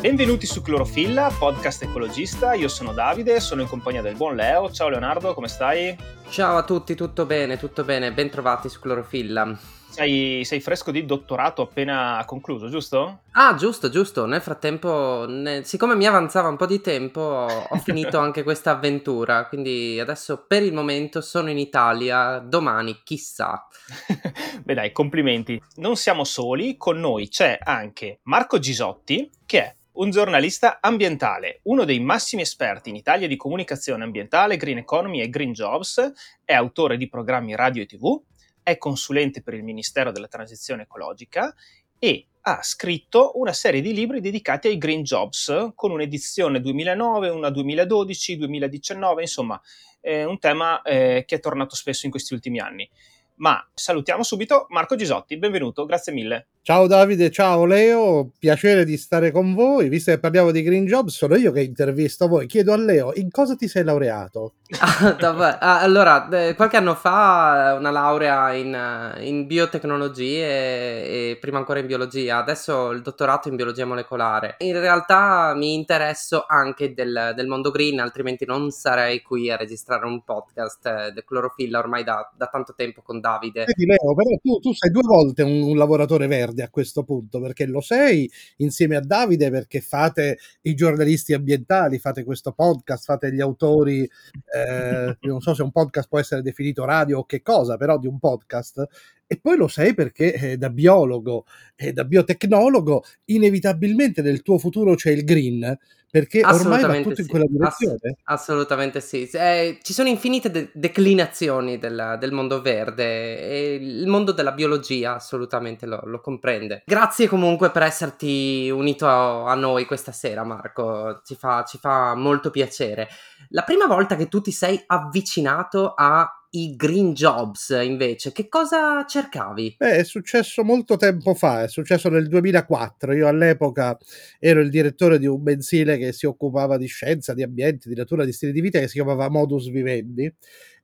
Benvenuti su Clorofilla, podcast ecologista. Io sono Davide, sono in compagnia del buon Leo. Ciao Leonardo, come stai? Ciao a tutti, tutto bene, tutto bene. Bentrovati su Clorofilla. Sei, sei, fresco di dottorato appena concluso, giusto? Ah, giusto, giusto. Nel frattempo, ne... siccome mi avanzava un po' di tempo, ho finito anche questa avventura. Quindi adesso per il momento sono in Italia, domani chissà. Beh dai, complimenti. Non siamo soli, con noi c'è anche Marco Gisotti, che è un giornalista ambientale, uno dei massimi esperti in Italia di comunicazione ambientale, green economy e green jobs, è autore di programmi radio e tv, è consulente per il Ministero della Transizione Ecologica e ha scritto una serie di libri dedicati ai green jobs, con un'edizione 2009, una 2012, 2019, insomma, è un tema eh, che è tornato spesso in questi ultimi anni. Ma salutiamo subito Marco Gisotti, benvenuto, grazie mille. Ciao Davide, ciao Leo, piacere di stare con voi. Visto che parliamo di Green Job, sono io che intervisto voi. Chiedo a Leo, in cosa ti sei laureato? ah, allora, eh, qualche anno fa una laurea in, eh, in biotecnologie e, e, prima ancora in biologia, adesso il dottorato in biologia molecolare. In realtà mi interesso anche del, del mondo green, altrimenti non sarei qui a registrare un podcast eh, del clorofilla ormai da, da, tanto tempo con Davide. Senti Leo, però tu, tu sei due volte un, un lavoratore verde verde a questo punto, perché lo sei insieme a Davide, perché fate i giornalisti ambientali, fate questo podcast, fate gli autori, eh, non so se un podcast può essere definito radio o che cosa, però di un podcast. E poi lo sei perché eh, da biologo e da biotecnologo, inevitabilmente nel tuo futuro c'è il green, perché ormai va tutto sì. in quella direzione. Ass- assolutamente sì. Eh, ci sono infinite de- declinazioni del, del, mondo verde e il mondo della biologia assolutamente lo, lo comprende. Grazie comunque per esserti unito a, a noi questa sera, Marco. Ci fa, ci fa molto piacere. La prima volta che tu ti sei avvicinato a i green jobs invece, che cosa cercavi? Beh, è successo molto tempo fa, è successo nel 2004. Io all'epoca ero il direttore di un mensile che si occupava di scienza, di ambiente, di natura, di stili di vita che si chiamava Modus Vivendi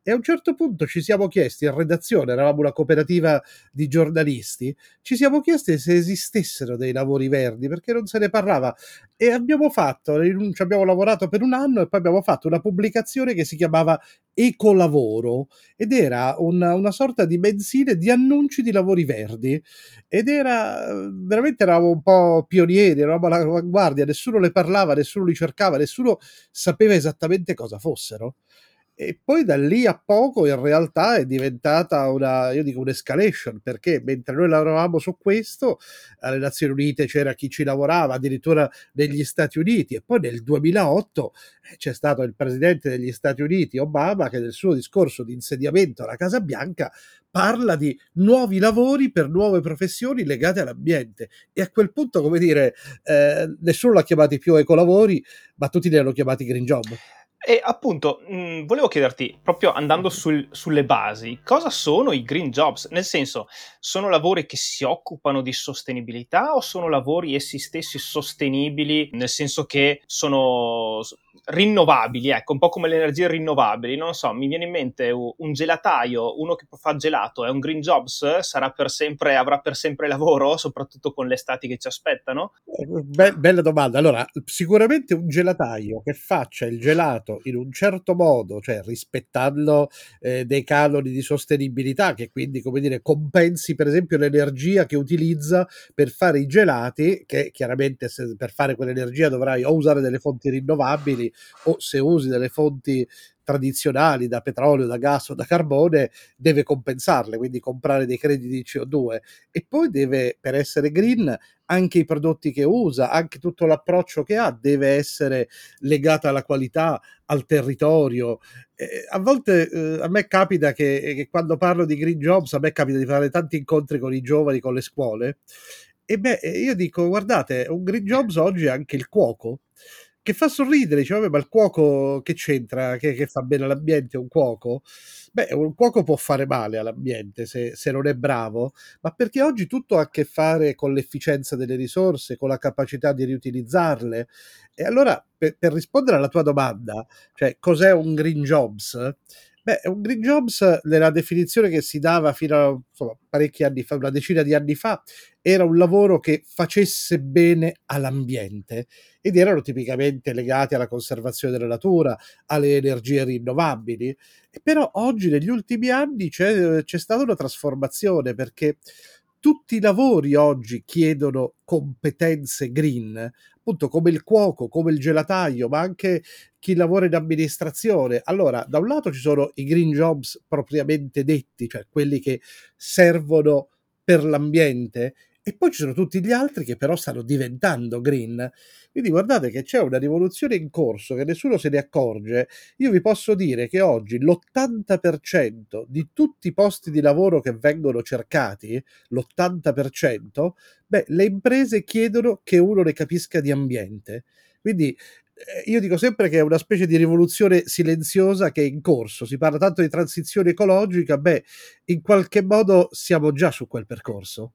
e a un certo punto ci siamo chiesti, in redazione, eravamo una cooperativa di giornalisti, ci siamo chiesti se esistessero dei lavori verdi, perché non se ne parlava. E abbiamo fatto, ci abbiamo lavorato per un anno e poi abbiamo fatto una pubblicazione che si chiamava Ecolavoro ed era una, una sorta di mensile di annunci di lavori verdi. Ed era veramente eravamo un po' pionieri, eravamo all'avanguardia, nessuno ne parlava, nessuno li cercava, nessuno sapeva esattamente cosa fossero e poi da lì a poco in realtà è diventata una, io dico un'escalation, perché mentre noi lavoravamo su questo, alle Nazioni Unite c'era chi ci lavorava, addirittura negli Stati Uniti, e poi nel 2008 eh, c'è stato il presidente degli Stati Uniti, Obama, che nel suo discorso di insediamento alla Casa Bianca parla di nuovi lavori per nuove professioni legate all'ambiente. E a quel punto, come dire, eh, nessuno l'ha chiamati più ecolavori, ma tutti li hanno chiamati green job. E appunto, mh, volevo chiederti, proprio andando sul, sulle basi, cosa sono i green jobs? Nel senso, sono lavori che si occupano di sostenibilità o sono lavori essi stessi sostenibili, nel senso che sono rinnovabili, ecco, un po' come le energie rinnovabili, non so, mi viene in mente un gelataio, uno che fa gelato, è un green jobs, sarà per sempre, avrà per sempre lavoro, soprattutto con le estati che ci aspettano? Be- bella domanda, allora, sicuramente un gelataio che faccia il gelato in un certo modo, cioè rispettando eh, dei canoni di sostenibilità, che quindi, come dire, compensi per esempio l'energia che utilizza per fare i gelati, che chiaramente per fare quell'energia dovrai o usare delle fonti rinnovabili o se usi delle fonti tradizionali da petrolio, da gas o da carbone, deve compensarle, quindi comprare dei crediti di CO2 e poi deve, per essere green, anche i prodotti che usa, anche tutto l'approccio che ha deve essere legato alla qualità, al territorio. Eh, a volte eh, a me capita che, che quando parlo di green jobs, a me capita di fare tanti incontri con i giovani, con le scuole e beh, io dico, guardate, un green jobs oggi è anche il cuoco che fa sorridere, dice, vabbè, ma il cuoco che c'entra, che, che fa bene all'ambiente un cuoco? Beh, un cuoco può fare male all'ambiente se, se, non è bravo, ma perché oggi tutto ha a che fare con l'efficienza delle risorse, con la capacità di riutilizzarle. E allora, per, per rispondere alla tua domanda, cioè cos'è un green jobs? Beh, un green jobs, nella definizione che si dava fino a insomma, parecchi anni fa, una decina di anni fa, era un lavoro che facesse bene all'ambiente ed erano tipicamente legati alla conservazione della natura, alle energie rinnovabili. E però oggi, negli ultimi anni, c'è, c'è stata una trasformazione perché tutti i lavori oggi chiedono competenze green, appunto come il cuoco, come il gelataio, ma anche chi lavora in amministrazione. Allora, da un lato ci sono i green jobs propriamente detti, cioè quelli che servono per l'ambiente, e poi ci sono tutti gli altri che però stanno diventando green. Quindi guardate che c'è una rivoluzione in corso che nessuno se ne accorge. Io vi posso dire che oggi l'80% di tutti i posti di lavoro che vengono cercati, l'80%, beh, le imprese chiedono che uno ne capisca di ambiente. Quindi eh, io dico sempre che è una specie di rivoluzione silenziosa che è in corso. Si parla tanto di transizione ecologica, beh, in qualche modo siamo già su quel percorso.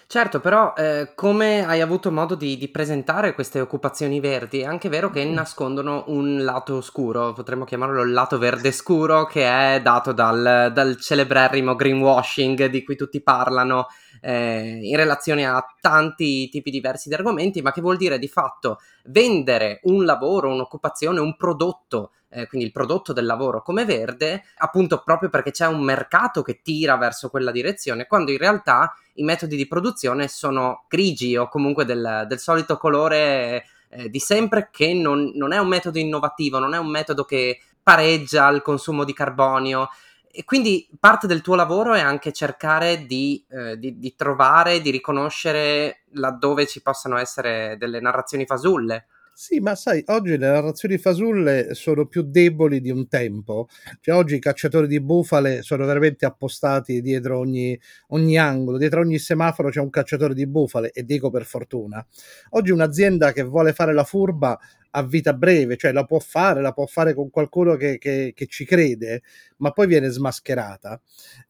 Certo, però eh, come hai avuto modo di, di, presentare queste occupazioni verdi, è anche vero che nascondono un lato oscuro, potremmo chiamarlo il lato verde scuro, che è dato dal, dal celeberrimo greenwashing di cui tutti parlano eh, in relazione a tanti tipi diversi di argomenti, ma che vuol dire di fatto vendere un lavoro, un'occupazione, un prodotto eh, quindi il prodotto del lavoro come verde, appunto proprio perché c'è un mercato che tira verso quella direzione, quando in realtà i metodi di produzione sono grigi o comunque del, del solito colore eh, di sempre che non, non è un metodo innovativo, non è un metodo che pareggia il consumo di carbonio. E quindi parte del tuo lavoro è anche cercare di, eh, di, di, trovare, di riconoscere laddove ci possano essere delle narrazioni fasulle sì, ma sai, oggi le narrazioni fasulle sono più deboli di un tempo. Cioè, oggi i cacciatori di bufale sono veramente appostati dietro ogni, ogni angolo, dietro ogni semaforo c'è un cacciatore di bufale, e dico per fortuna. Oggi un'azienda che vuole fare la furba a vita breve, cioè la può fare, la può fare con qualcuno che, che, che ci crede, ma poi viene smascherata.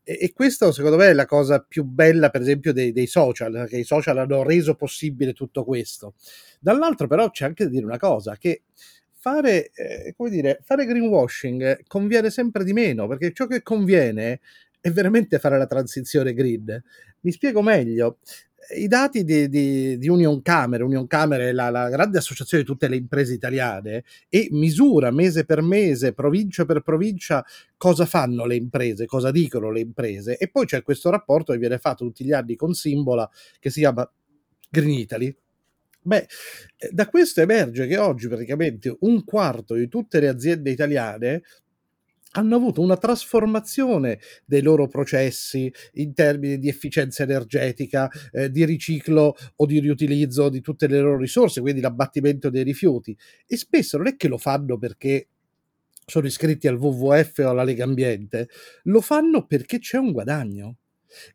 E, e, questo secondo me è la cosa più bella, per esempio, dei, dei social, che i social hanno reso possibile tutto questo. Dall'altro però c'è anche da dire una cosa, che fare, eh, come dire, fare greenwashing conviene sempre di meno, perché ciò che conviene è veramente fare la transizione green. Mi spiego meglio i dati di, di, di, Union Camera, Union Camera è la, la, grande associazione di tutte le imprese italiane e misura mese per mese, provincia per provincia, cosa fanno le imprese, cosa dicono le imprese e poi c'è questo rapporto che viene fatto tutti gli anni con Simbola che si chiama Green Italy. Beh, eh, da questo emerge che oggi praticamente un quarto di tutte le aziende italiane hanno avuto una trasformazione dei loro processi in termini di efficienza energetica, eh, di riciclo o di riutilizzo di tutte le loro risorse, quindi l'abbattimento dei rifiuti. E spesso non è che lo fanno perché sono iscritti al WWF o alla Lega Ambiente, lo fanno perché c'è un guadagno.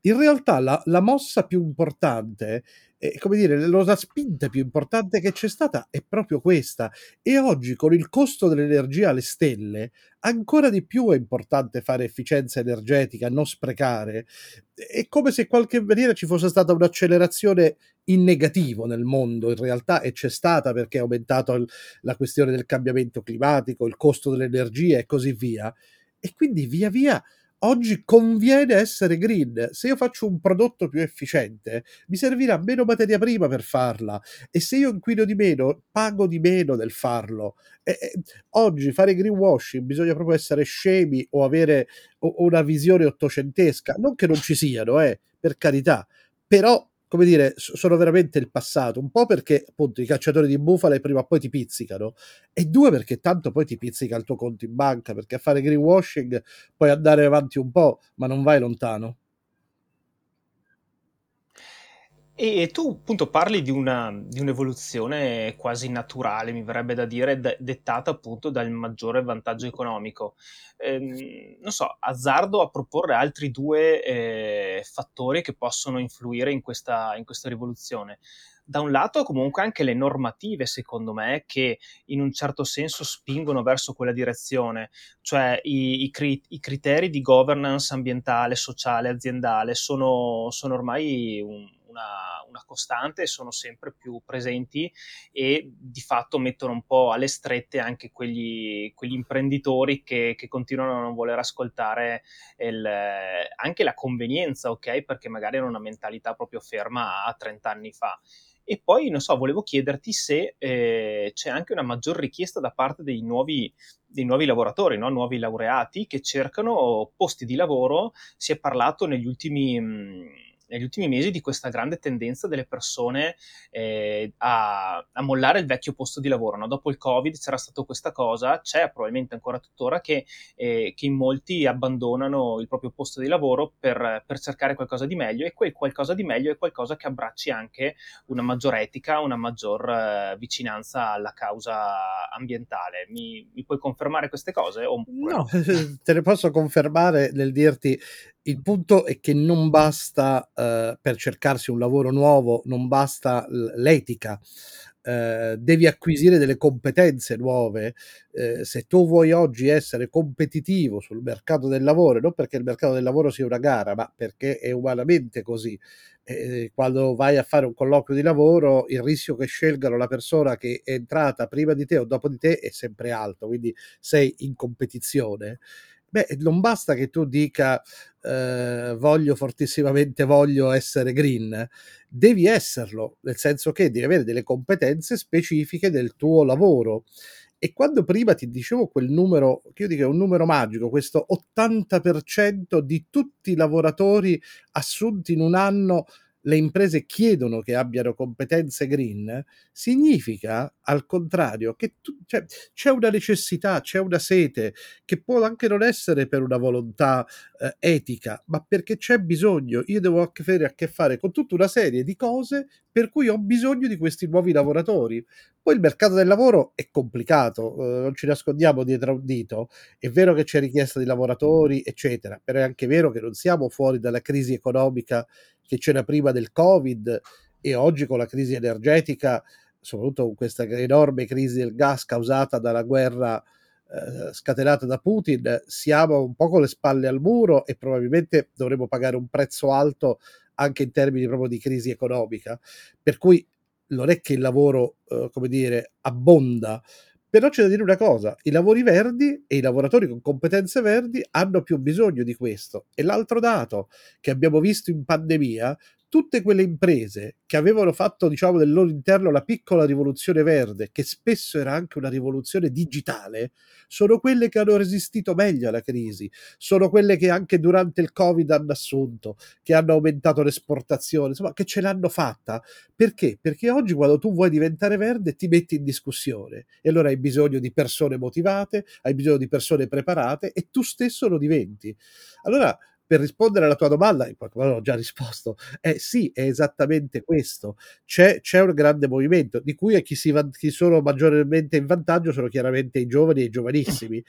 In realtà la, la mossa più importante e come dire, la spinta più importante che c'è stata è proprio questa. E oggi, con il costo dell'energia alle stelle, ancora di più è importante fare efficienza energetica, non sprecare. È come se in qualche maniera ci fosse stata un'accelerazione in negativo nel mondo, in realtà, e c'è stata perché è aumentato il, la questione del cambiamento climatico, il costo dell'energia e così via. E quindi via via Oggi conviene essere green. Se io faccio un prodotto più efficiente, mi servirà meno materia prima per farla e se io inquino di meno, pago di meno nel farlo. E, e, oggi fare greenwashing bisogna proprio essere scemi o avere o, una visione ottocentesca. Non che non ci siano, eh, per carità, però come dire, sono veramente il passato, un po' perché appunto i cacciatori di bufale prima o poi ti pizzicano e due perché tanto poi ti pizzica il tuo conto in banca, perché a fare greenwashing puoi andare avanti un po', ma non vai lontano. E tu appunto parli di, una, di un'evoluzione quasi naturale, mi verrebbe da dire, de- dettata appunto dal maggiore vantaggio economico. Eh, non so, azzardo a proporre altri due eh, fattori che possono influire in questa, in questa rivoluzione da un lato comunque anche le normative, secondo me, che in un certo senso spingono verso quella direzione, cioè i, i, cri- i criteri di governance ambientale, sociale, aziendale sono, sono ormai un, una, una, costante sono sempre più presenti e di fatto mettono un po' alle strette anche quegli, quegli imprenditori che, che, continuano a non voler ascoltare il, anche la convenienza, ok? Perché magari hanno una mentalità proprio ferma a 30 anni fa. E poi, non so, volevo chiederti se eh, c'è anche una maggior richiesta da parte dei nuovi, dei nuovi lavoratori, no? nuovi laureati che cercano posti di lavoro. Si è parlato negli ultimi... Mh, negli ultimi mesi di questa grande tendenza delle persone eh, a, a, mollare il vecchio posto di lavoro. No? Dopo il Covid c'era stata questa cosa, c'è probabilmente ancora tuttora, che, eh, che, in molti abbandonano il proprio posto di lavoro per, per, cercare qualcosa di meglio e quel qualcosa di meglio è qualcosa che abbracci anche una maggior etica, una maggior eh, vicinanza alla causa ambientale. Mi, mi, puoi confermare queste cose? O... No, te le posso confermare nel dirti il punto è che non basta eh, per cercarsi un lavoro nuovo, non basta l'etica, eh, devi acquisire delle competenze nuove. Eh, se tu vuoi oggi essere competitivo sul mercato del lavoro, non perché il mercato del lavoro sia una gara, ma perché è umanamente così. Eh, quando vai a fare un colloquio di lavoro, il rischio che scelgano la persona che è entrata prima di te o dopo di te è sempre alto, quindi sei in competizione beh, non basta che tu dica eh, voglio fortissimamente, voglio essere green, devi esserlo, nel senso che devi avere delle competenze specifiche del tuo lavoro. E quando prima ti dicevo quel numero, che io dico è un numero magico, questo 80% di tutti i lavoratori assunti in un anno le imprese chiedono che abbiano competenze green, significa al contrario che tu, cioè, c'è una necessità, c'è una sete che può anche non essere per una volontà eh, etica, ma perché c'è bisogno. Io devo avere a che fare con tutta una serie di cose per cui ho bisogno di questi nuovi lavoratori. Poi il mercato del lavoro è complicato, eh, non ci nascondiamo dietro un dito. È vero che c'è richiesta di lavoratori, eccetera, però è anche vero che non siamo fuori dalla crisi economica che c'era prima del Covid e oggi con la crisi energetica, soprattutto con questa enorme crisi del gas causata dalla guerra eh, scatenata da Putin, siamo un po' con le spalle al muro e probabilmente dovremo pagare un prezzo alto anche in termini proprio di crisi economica. Per cui non è che il lavoro, eh, come dire, abbonda, però c'è da dire una cosa, i lavori verdi e i lavoratori con competenze verdi hanno più bisogno di questo. E l'altro dato che abbiamo visto in pandemia tutte quelle imprese che avevano fatto, diciamo, del loro interno la piccola rivoluzione verde, che spesso era anche una rivoluzione digitale, sono quelle che hanno resistito meglio alla crisi, sono quelle che anche durante il Covid hanno assunto, che hanno aumentato l'esportazione, insomma, che ce l'hanno fatta. Perché? Perché oggi quando tu vuoi diventare verde ti metti in discussione e allora hai bisogno di persone motivate, hai bisogno di persone preparate e tu stesso lo diventi. Allora, per rispondere alla tua domanda, in qualche modo ho già risposto, eh sì, è esattamente questo. C'è, c'è un grande movimento, di cui chi, si, chi sono maggiormente in vantaggio sono chiaramente i giovani e i giovanissimi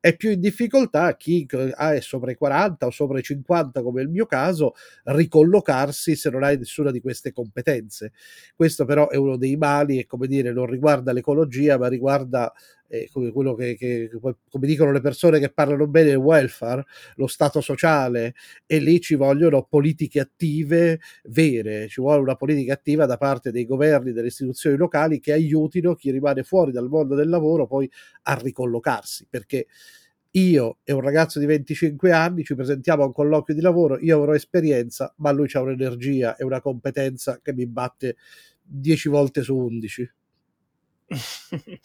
è più in difficoltà chi è sopra i 40 o sopra i 50 come il mio caso ricollocarsi se non hai nessuna di queste competenze. Questo però è uno dei mali e come dire non riguarda l'ecologia ma riguarda eh, come quello che, che, come dicono le persone che parlano bene il welfare lo stato sociale e lì ci vogliono politiche attive vere. Ci vuole una politica attiva da parte dei governi delle istituzioni locali che aiutino chi rimane fuori dal mondo del lavoro poi a ricollocarsi perché io e un ragazzo di 25 anni ci presentiamo a un colloquio di lavoro, io avrò esperienza, ma lui ha un'energia e una competenza che mi batte 10 volte su 11.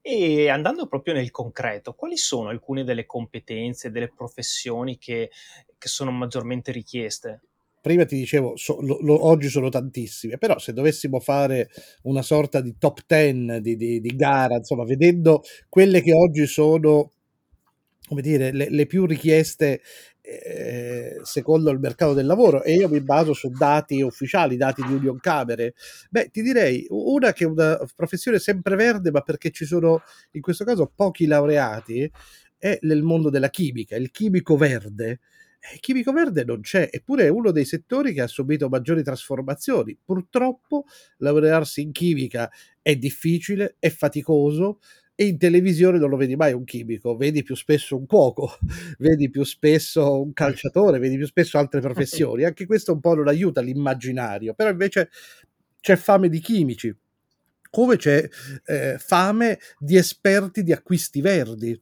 e andando proprio nel concreto, quali sono alcune delle competenze, delle professioni che, che sono maggiormente richieste? Prima ti dicevo, so, lo, lo, oggi sono tantissime, però se dovessimo fare una sorta di top 10 di, di, di gara, insomma, vedendo quelle che oggi sono come dire, le, le più richieste eh, secondo il mercato del lavoro e io mi baso su dati ufficiali, dati di Union Camere. Beh, ti direi una che è una professione sempreverde, ma perché ci sono in questo caso pochi laureati, è nel mondo della chimica, il chimico verde. Il chimico verde non c'è, eppure è uno dei settori che ha subito maggiori trasformazioni. Purtroppo laurearsi in chimica è difficile, è faticoso, e in televisione non lo vedi mai un chimico, vedi più spesso un cuoco, vedi più spesso un calciatore, vedi più spesso altre professioni. Anche questo un po' non aiuta l'immaginario, però invece c'è fame di chimici, come c'è eh, fame di esperti di acquisti verdi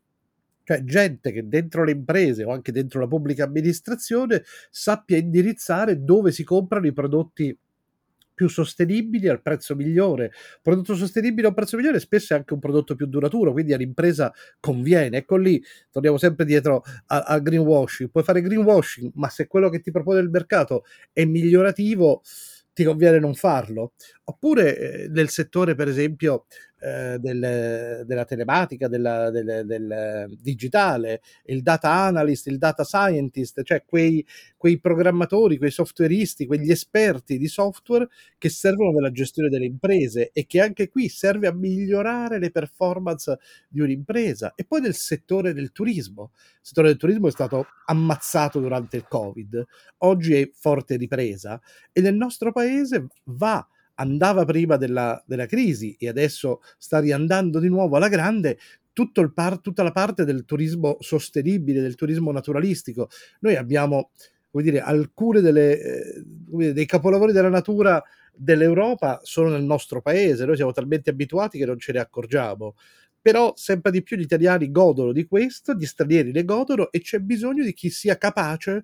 cioè gente che dentro le imprese o anche dentro la pubblica amministrazione sappia indirizzare dove si comprano i prodotti più sostenibili al prezzo migliore. Prodotto sostenibile a un prezzo migliore spesso è anche un prodotto più duraturo, quindi all'impresa conviene. Ecco lì, torniamo sempre dietro al greenwashing. Puoi fare greenwashing, ma se quello che ti propone il mercato è migliorativo, ti conviene non farlo. Oppure eh, nel settore, per esempio, eh, del, della telematica, della, del, del, digitale, il data analyst, il data scientist, cioè quei, quei programmatori, quei softwareisti, quegli esperti di software che servono nella gestione delle imprese e che anche qui serve a migliorare le performance di un'impresa. E poi nel settore del turismo. Il settore del turismo è stato ammazzato durante il Covid, oggi è forte ripresa e nel nostro paese va andava prima della, della crisi e adesso sta riandando di nuovo alla grande, par, tutta la parte del turismo sostenibile, del turismo naturalistico. Noi abbiamo, come dire, delle, eh, dei capolavori della natura dell'Europa sono nel nostro paese, noi siamo talmente abituati che non ce ne accorgiamo. Però sempre di più gli italiani godono di questo, gli stranieri ne godono e c'è bisogno di chi sia capace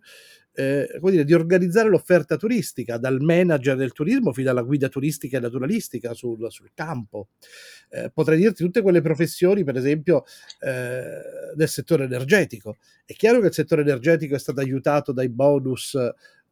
eh, dire, di organizzare l'offerta turistica, dal manager del turismo fino alla guida turistica e naturalistica sul, sul campo. Eh, potrei dirti tutte quelle professioni, per esempio, eh, del settore energetico. È chiaro che il settore energetico è stato aiutato dai bonus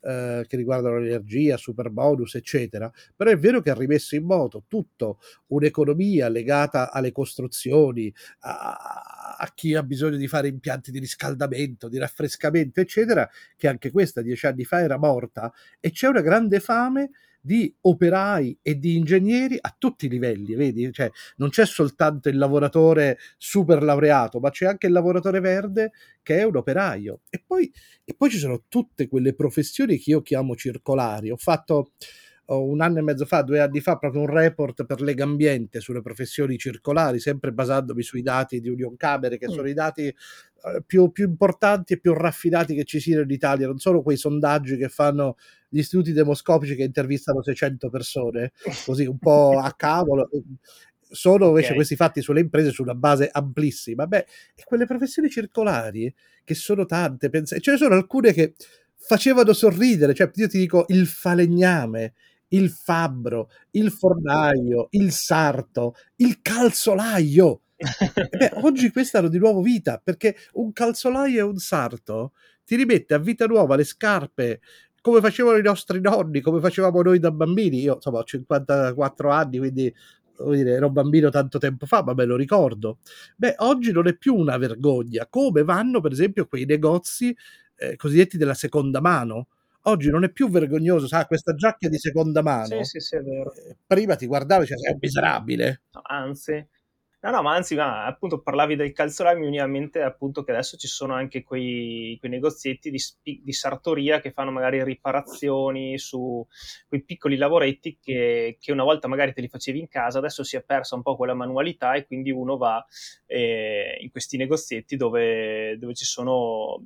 eh, che riguardano l'energia, super bonus, eccetera. Però è vero che ha rimesso in moto tutta un'economia legata alle costruzioni, a, a, chi ha bisogno di fare impianti di riscaldamento, di raffrescamento, eccetera, che anche questa dieci anni fa era morta e c'è una grande fame di operai e di ingegneri a tutti i livelli, vedi? Cioè, non c'è soltanto il lavoratore super laureato, ma c'è anche il lavoratore verde che è un operaio. E poi, e poi ci sono tutte quelle professioni che io chiamo circolari. Ho fatto un anno e mezzo fa, due anni fa, proprio un report per Legambiente sulle professioni circolari, sempre basandomi sui dati di Union Camere, che mm. sono i dati eh, più, più, importanti e più raffinati che ci siano in Italia, non solo quei sondaggi che fanno gli istituti demoscopici che intervistano 600 persone, così un po' a cavolo. Sono invece okay. questi fatti sulle imprese su una base amplissima. Beh, e quelle professioni circolari, che sono tante, pensa- ce ne sono alcune che facevano sorridere, cioè io ti dico il falegname, il fabbro, il fornaio, il sarto, il calzolaio. beh, oggi queste hanno di nuovo vita perché un calzolaio e un sarto ti rimette a vita nuova le scarpe come facevano i nostri nonni, come facevamo noi da bambini. Io insomma ho 54 anni, quindi dire, ero bambino tanto tempo fa, ma me lo ricordo. Beh, oggi non è più una vergogna, come vanno per esempio quei negozi eh, cosiddetti della seconda mano oggi non è più vergognoso, sa, questa giacca di seconda mano. Sì, sì, sì, è vero. Eh, prima ti guardavi e cioè, sei miserabile. No, anzi. No, no, ma anzi, ma, appunto parlavi del calzolaio, mi veniva in mente appunto che adesso ci sono anche quei, quei negozietti di, di, sartoria che fanno magari riparazioni su quei piccoli lavoretti che, che, una volta magari te li facevi in casa, adesso si è persa un po' quella manualità e quindi uno va eh, in questi negozietti dove, dove ci sono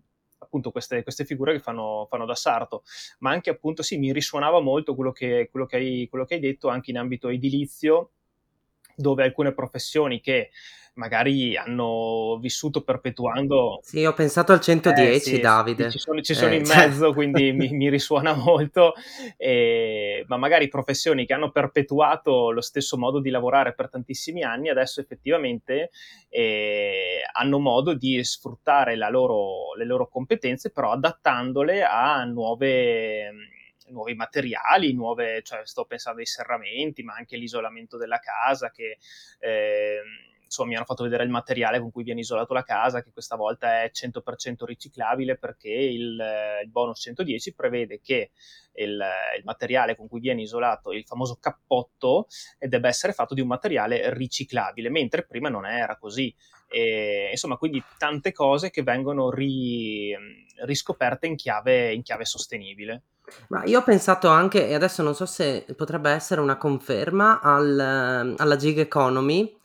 appunto queste, queste figure che fanno, fanno, da sarto, ma anche appunto sì, mi risuonava molto quello che, quello che, hai, quello che hai detto anche in ambito edilizio, dove alcune professioni che magari hanno vissuto perpetuando. Sì, ho pensato al 110, eh, sì, Davide. Ci sono, ci sono eh, in cioè... mezzo, quindi mi, mi, risuona molto, eh, ma magari professioni che hanno perpetuato lo stesso modo di lavorare per tantissimi anni, adesso effettivamente eh, hanno modo di sfruttare loro, le loro competenze, però adattandole a nuove nuovi materiali, nuove, cioè sto pensando ai serramenti, ma anche l'isolamento della casa che eh, insomma mi hanno fatto vedere il materiale con cui viene isolato la casa, che questa volta è 100% riciclabile perché il, il bonus 110 prevede che il, il, materiale con cui viene isolato il famoso cappotto debba essere fatto di un materiale riciclabile, mentre prima non era così. E, insomma, quindi tante cose che vengono ri, riscoperte in chiave, in chiave sostenibile. Ma io ho pensato anche, e adesso non so se potrebbe essere una conferma, al, alla gig economy,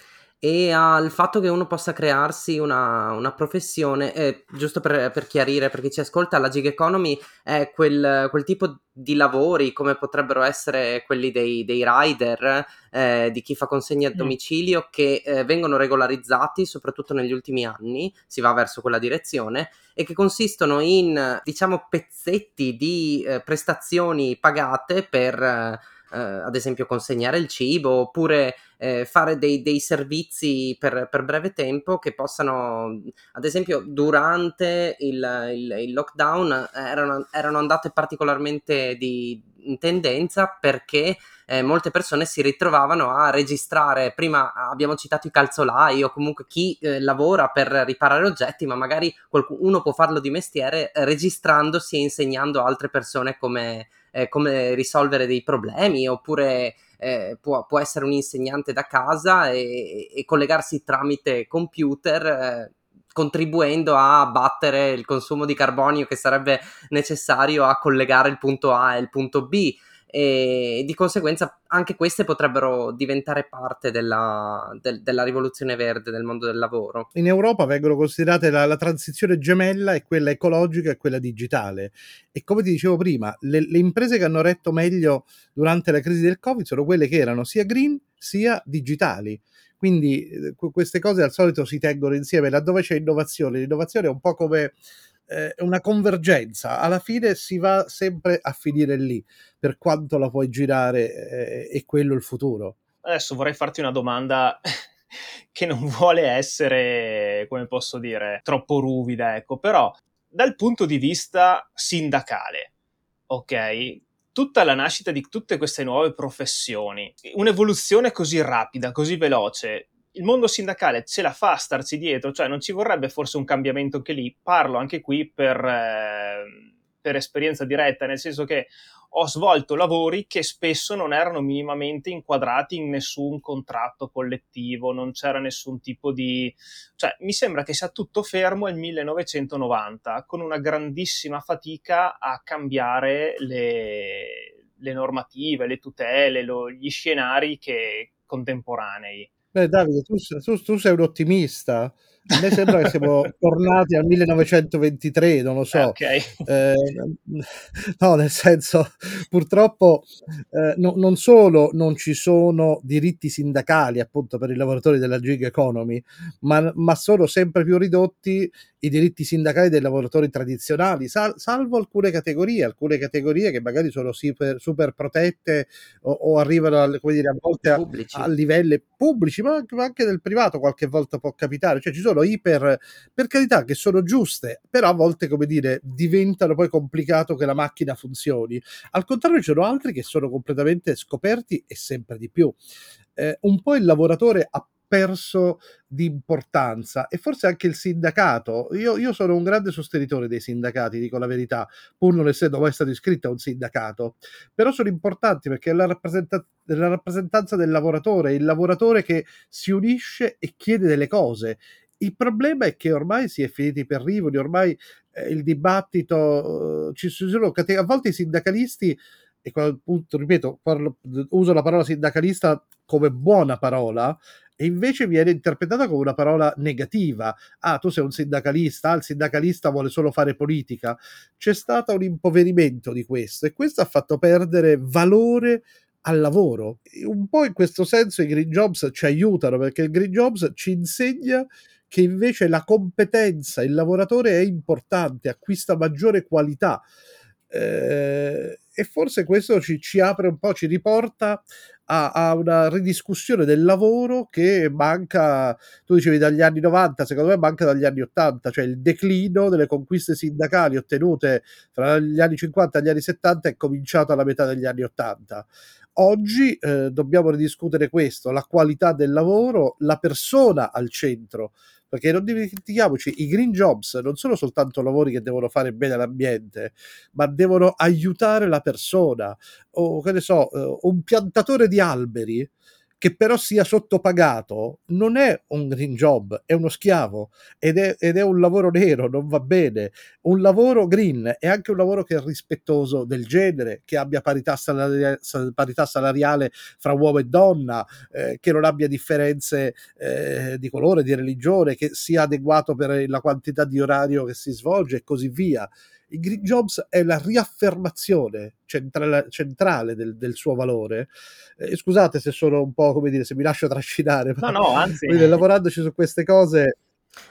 e al fatto che uno possa crearsi una, una professione, eh, giusto per, per, chiarire per chi ci ascolta, la gig economy è quel, quel tipo di lavori come potrebbero essere quelli dei, dei rider, eh, di chi fa consegne a mm. domicilio, che eh, vengono regolarizzati soprattutto negli ultimi anni, si va verso quella direzione, e che consistono in, diciamo, pezzetti di eh, prestazioni pagate per eh, ad esempio consegnare il cibo oppure eh, fare dei, dei servizi per, per, breve tempo che possano, ad esempio durante il, il, il lockdown erano, erano, andate particolarmente di, in tendenza perché eh, molte persone si ritrovavano a registrare, prima abbiamo citato i calzolai o comunque chi eh, lavora per riparare oggetti, ma magari qualcuno può farlo di mestiere eh, registrandosi e insegnando a altre persone come eh, come risolvere dei problemi oppure eh, può, può, essere un insegnante da casa e, e collegarsi tramite computer. Eh, contribuendo a abbattere il consumo di carbonio che sarebbe necessario a collegare il punto A e il punto B e di conseguenza anche queste potrebbero diventare parte della, del, della rivoluzione verde del mondo del lavoro. In Europa vengono considerate la, la, transizione gemella e quella ecologica e quella digitale. E come ti dicevo prima le, le imprese che hanno retto meglio durante la crisi del covid sono quelle che erano sia green sia digitali. Quindi eh, queste cose al solito si tengono insieme laddove c'è innovazione. L'innovazione è un po' come eh, una convergenza, alla fine si va sempre a finire lì, per quanto la puoi girare eh, è quello il futuro. Adesso vorrei farti una domanda che non vuole essere, come posso dire, troppo ruvida, ecco, però dal punto di vista sindacale, ok? Tutta la nascita di tutte queste nuove professioni, un'evoluzione così rapida, così veloce, il mondo sindacale ce la fa a starci dietro, cioè non ci vorrebbe forse un cambiamento anche lì. Parlo anche qui per, eh, per esperienza diretta, nel senso che ho svolto lavori che spesso non erano minimamente inquadrati in nessun contratto collettivo, non c'era nessun tipo di... cioè mi sembra che sia tutto fermo nel 1990, con una grandissima fatica a cambiare le, le normative, le tutele, lo, gli scenari che, contemporanei. Beh, Davide, tu, tu, tu sei un ottimista. A me sembra che siamo tornati al 1923, non lo so. Okay. Eh, no, nel senso, purtroppo eh, no, non solo non ci sono diritti sindacali appunto per i lavoratori della gig economy, ma, ma sono sempre più ridotti i diritti sindacali dei lavoratori tradizionali, sal- salvo alcune categorie, alcune categorie che magari sono super, super protette o, o arrivano a, come dire, a volte a, a, livelli pubblici, ma anche, ma anche, del privato qualche volta può capitare. Cioè ci sono iper, per carità, che sono giuste, però a volte, come dire, diventano poi complicato che la macchina funzioni. Al contrario, ci sono altri che sono completamente scoperti e sempre di più. Eh, un po' il lavoratore ha perso di importanza e forse anche il sindacato. Io, io, sono un grande sostenitore dei sindacati, dico la verità, pur non essendo mai stato iscritto a un sindacato, però sono importanti perché è la, rappresenta- la rappresentanza del lavoratore, il lavoratore che si unisce e chiede delle cose. Il problema è che ormai si è finiti per rivoli, ormai eh, il dibattito, eh, ci sono a volte i sindacalisti e appunto, ripeto, parlo, uso la parola sindacalista come buona parola, e invece viene interpretata come una parola negativa. Ah, tu sei un sindacalista, ah, il sindacalista vuole solo fare politica. C'è stato un impoverimento di questo e questo ha fatto perdere valore al lavoro. Un po' in questo senso i green jobs ci aiutano perché il green jobs ci insegna che invece la competenza, il lavoratore è importante, acquista maggiore qualità. Eh, e forse questo ci, ci, apre un po', ci riporta a, a, una ridiscussione del lavoro che manca, tu dicevi dagli anni 90, secondo me manca dagli anni 80, cioè il declino delle conquiste sindacali ottenute fra gli anni 50 e gli anni 70 è cominciato alla metà degli anni 80. Oggi eh, dobbiamo ridiscutere questo, la qualità del lavoro, la persona al centro perché non dimentichiamoci, i green jobs non sono soltanto lavori che devono fare bene all'ambiente, ma devono aiutare la persona, o che ne so, uh, un piantatore di alberi che però sia sottopagato non è un green job, è uno schiavo ed è, ed è, un lavoro nero, non va bene. Un lavoro green è anche un lavoro che è rispettoso del genere, che abbia parità salariale, parità salariale fra uomo e donna, eh, che non abbia differenze eh, di colore, di religione, che sia adeguato per la quantità di orario che si svolge e così via. Il Green Jobs è la riaffermazione centrale, centrale del, del, suo valore. Eh, scusate se sono un po', come dire, se mi lascio trascinare. No, no, anzi. Dire, lavorandoci su queste cose...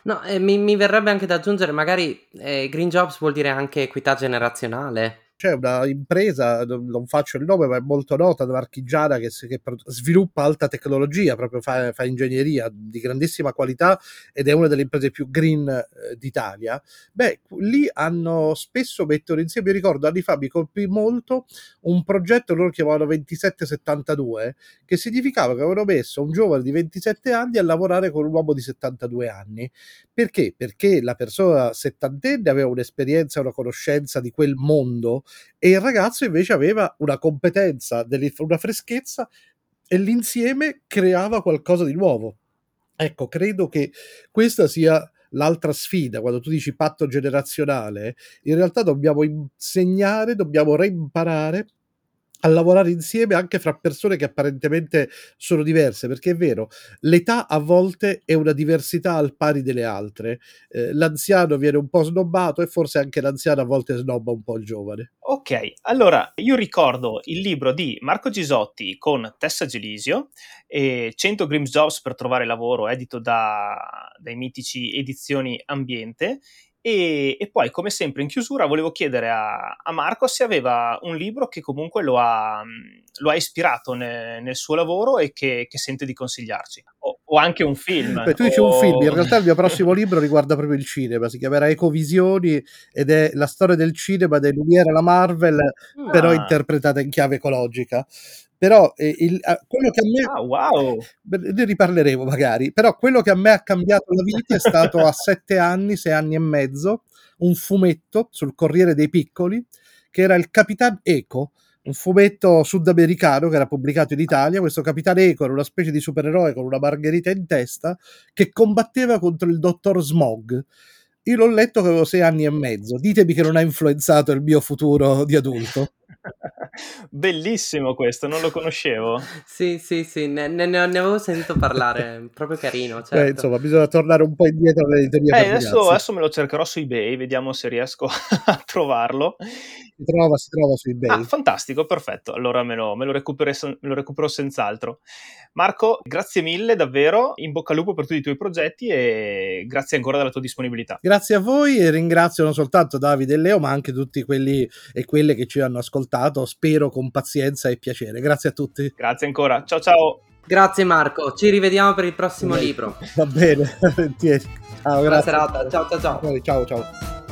No, eh, mi, mi, verrebbe anche da aggiungere, magari eh, Green Jobs vuol dire anche equità generazionale c'è una impresa, non faccio il nome, ma è molto nota, marchigiana, che, che sviluppa alta tecnologia, proprio fa, fa, ingegneria di grandissima qualità ed è una delle imprese più green eh, d'Italia. Beh, lì hanno spesso mettono insieme, io ricordo anni fa mi colpì molto un progetto, loro chiamavano 2772, che significava che avevano messo un giovane di 27 anni a lavorare con un uomo di 72 anni. Perché? Perché la persona settantenne aveva un'esperienza, una conoscenza di quel mondo e il ragazzo invece aveva una competenza, una freschezza e l'insieme creava qualcosa di nuovo. Ecco, credo che questa sia l'altra sfida, quando tu dici patto generazionale, in realtà dobbiamo insegnare, dobbiamo reimparare a lavorare insieme anche fra persone che apparentemente sono diverse, perché è vero, l'età a volte è una diversità al pari delle altre. Eh, l'anziano viene un po' snobbato e forse anche l'anziano a volte snobba un po' il giovane. Ok, allora io ricordo il libro di Marco Gisotti con Tessa Gelisio, e 100 Grims Jobs per trovare lavoro, edito da, dai mitici Edizioni Ambiente, e, e, poi, come sempre, in chiusura volevo chiedere a, a, Marco se aveva un libro che comunque lo ha, lo ha ispirato ne, nel suo lavoro e che, che sente di consigliarci. O, o, anche un film. Beh, tu dici o... un film, in realtà il mio prossimo libro riguarda proprio il cinema, si chiamerà Ecovisioni ed è la storia del cinema dei Lumiere alla Marvel, ah. però interpretata in chiave ecologica però eh, il, quello che a me ah, wow. ne riparleremo magari però quello che a me ha cambiato la vita è stato a sette anni sei anni e mezzo un fumetto sul Corriere dei Piccoli che era il Capitan Eco un fumetto sudamericano che era pubblicato in Italia. Questo Capitan Eco era una specie di supereroe con una margherita in testa che combatteva contro il dottor Smog. Io l'ho letto che avevo sei anni e mezzo. Ditemi che non ha influenzato il mio futuro di adulto. Bellissimo questo, non lo conoscevo. sì, sì, sì, ne, ne, ne, avevo sentito parlare, proprio carino. Certo. Beh, insomma, bisogna tornare un po' indietro nell'editoria. Eh, adesso, adesso, me lo cercherò su eBay, vediamo se riesco a trovarlo. Si trova, si trova su eBay. Ah, fantastico, perfetto. Allora me lo, me lo, recupero, me lo recupero senz'altro. Marco, grazie mille davvero, in bocca al lupo per tutti i tuoi progetti e grazie ancora della tua disponibilità. Grazie a voi e ringrazio non soltanto Davide e Leo, ma anche tutti quelli e quelle che ci hanno ascoltato, spero con pazienza e piacere. Grazie a tutti. Grazie ancora, ciao ciao. Grazie Marco, ci rivediamo per il prossimo Beh, libro. Va bene, volentieri. Ciao, grazie. Buona serata, ciao ciao ciao. Ciao ciao.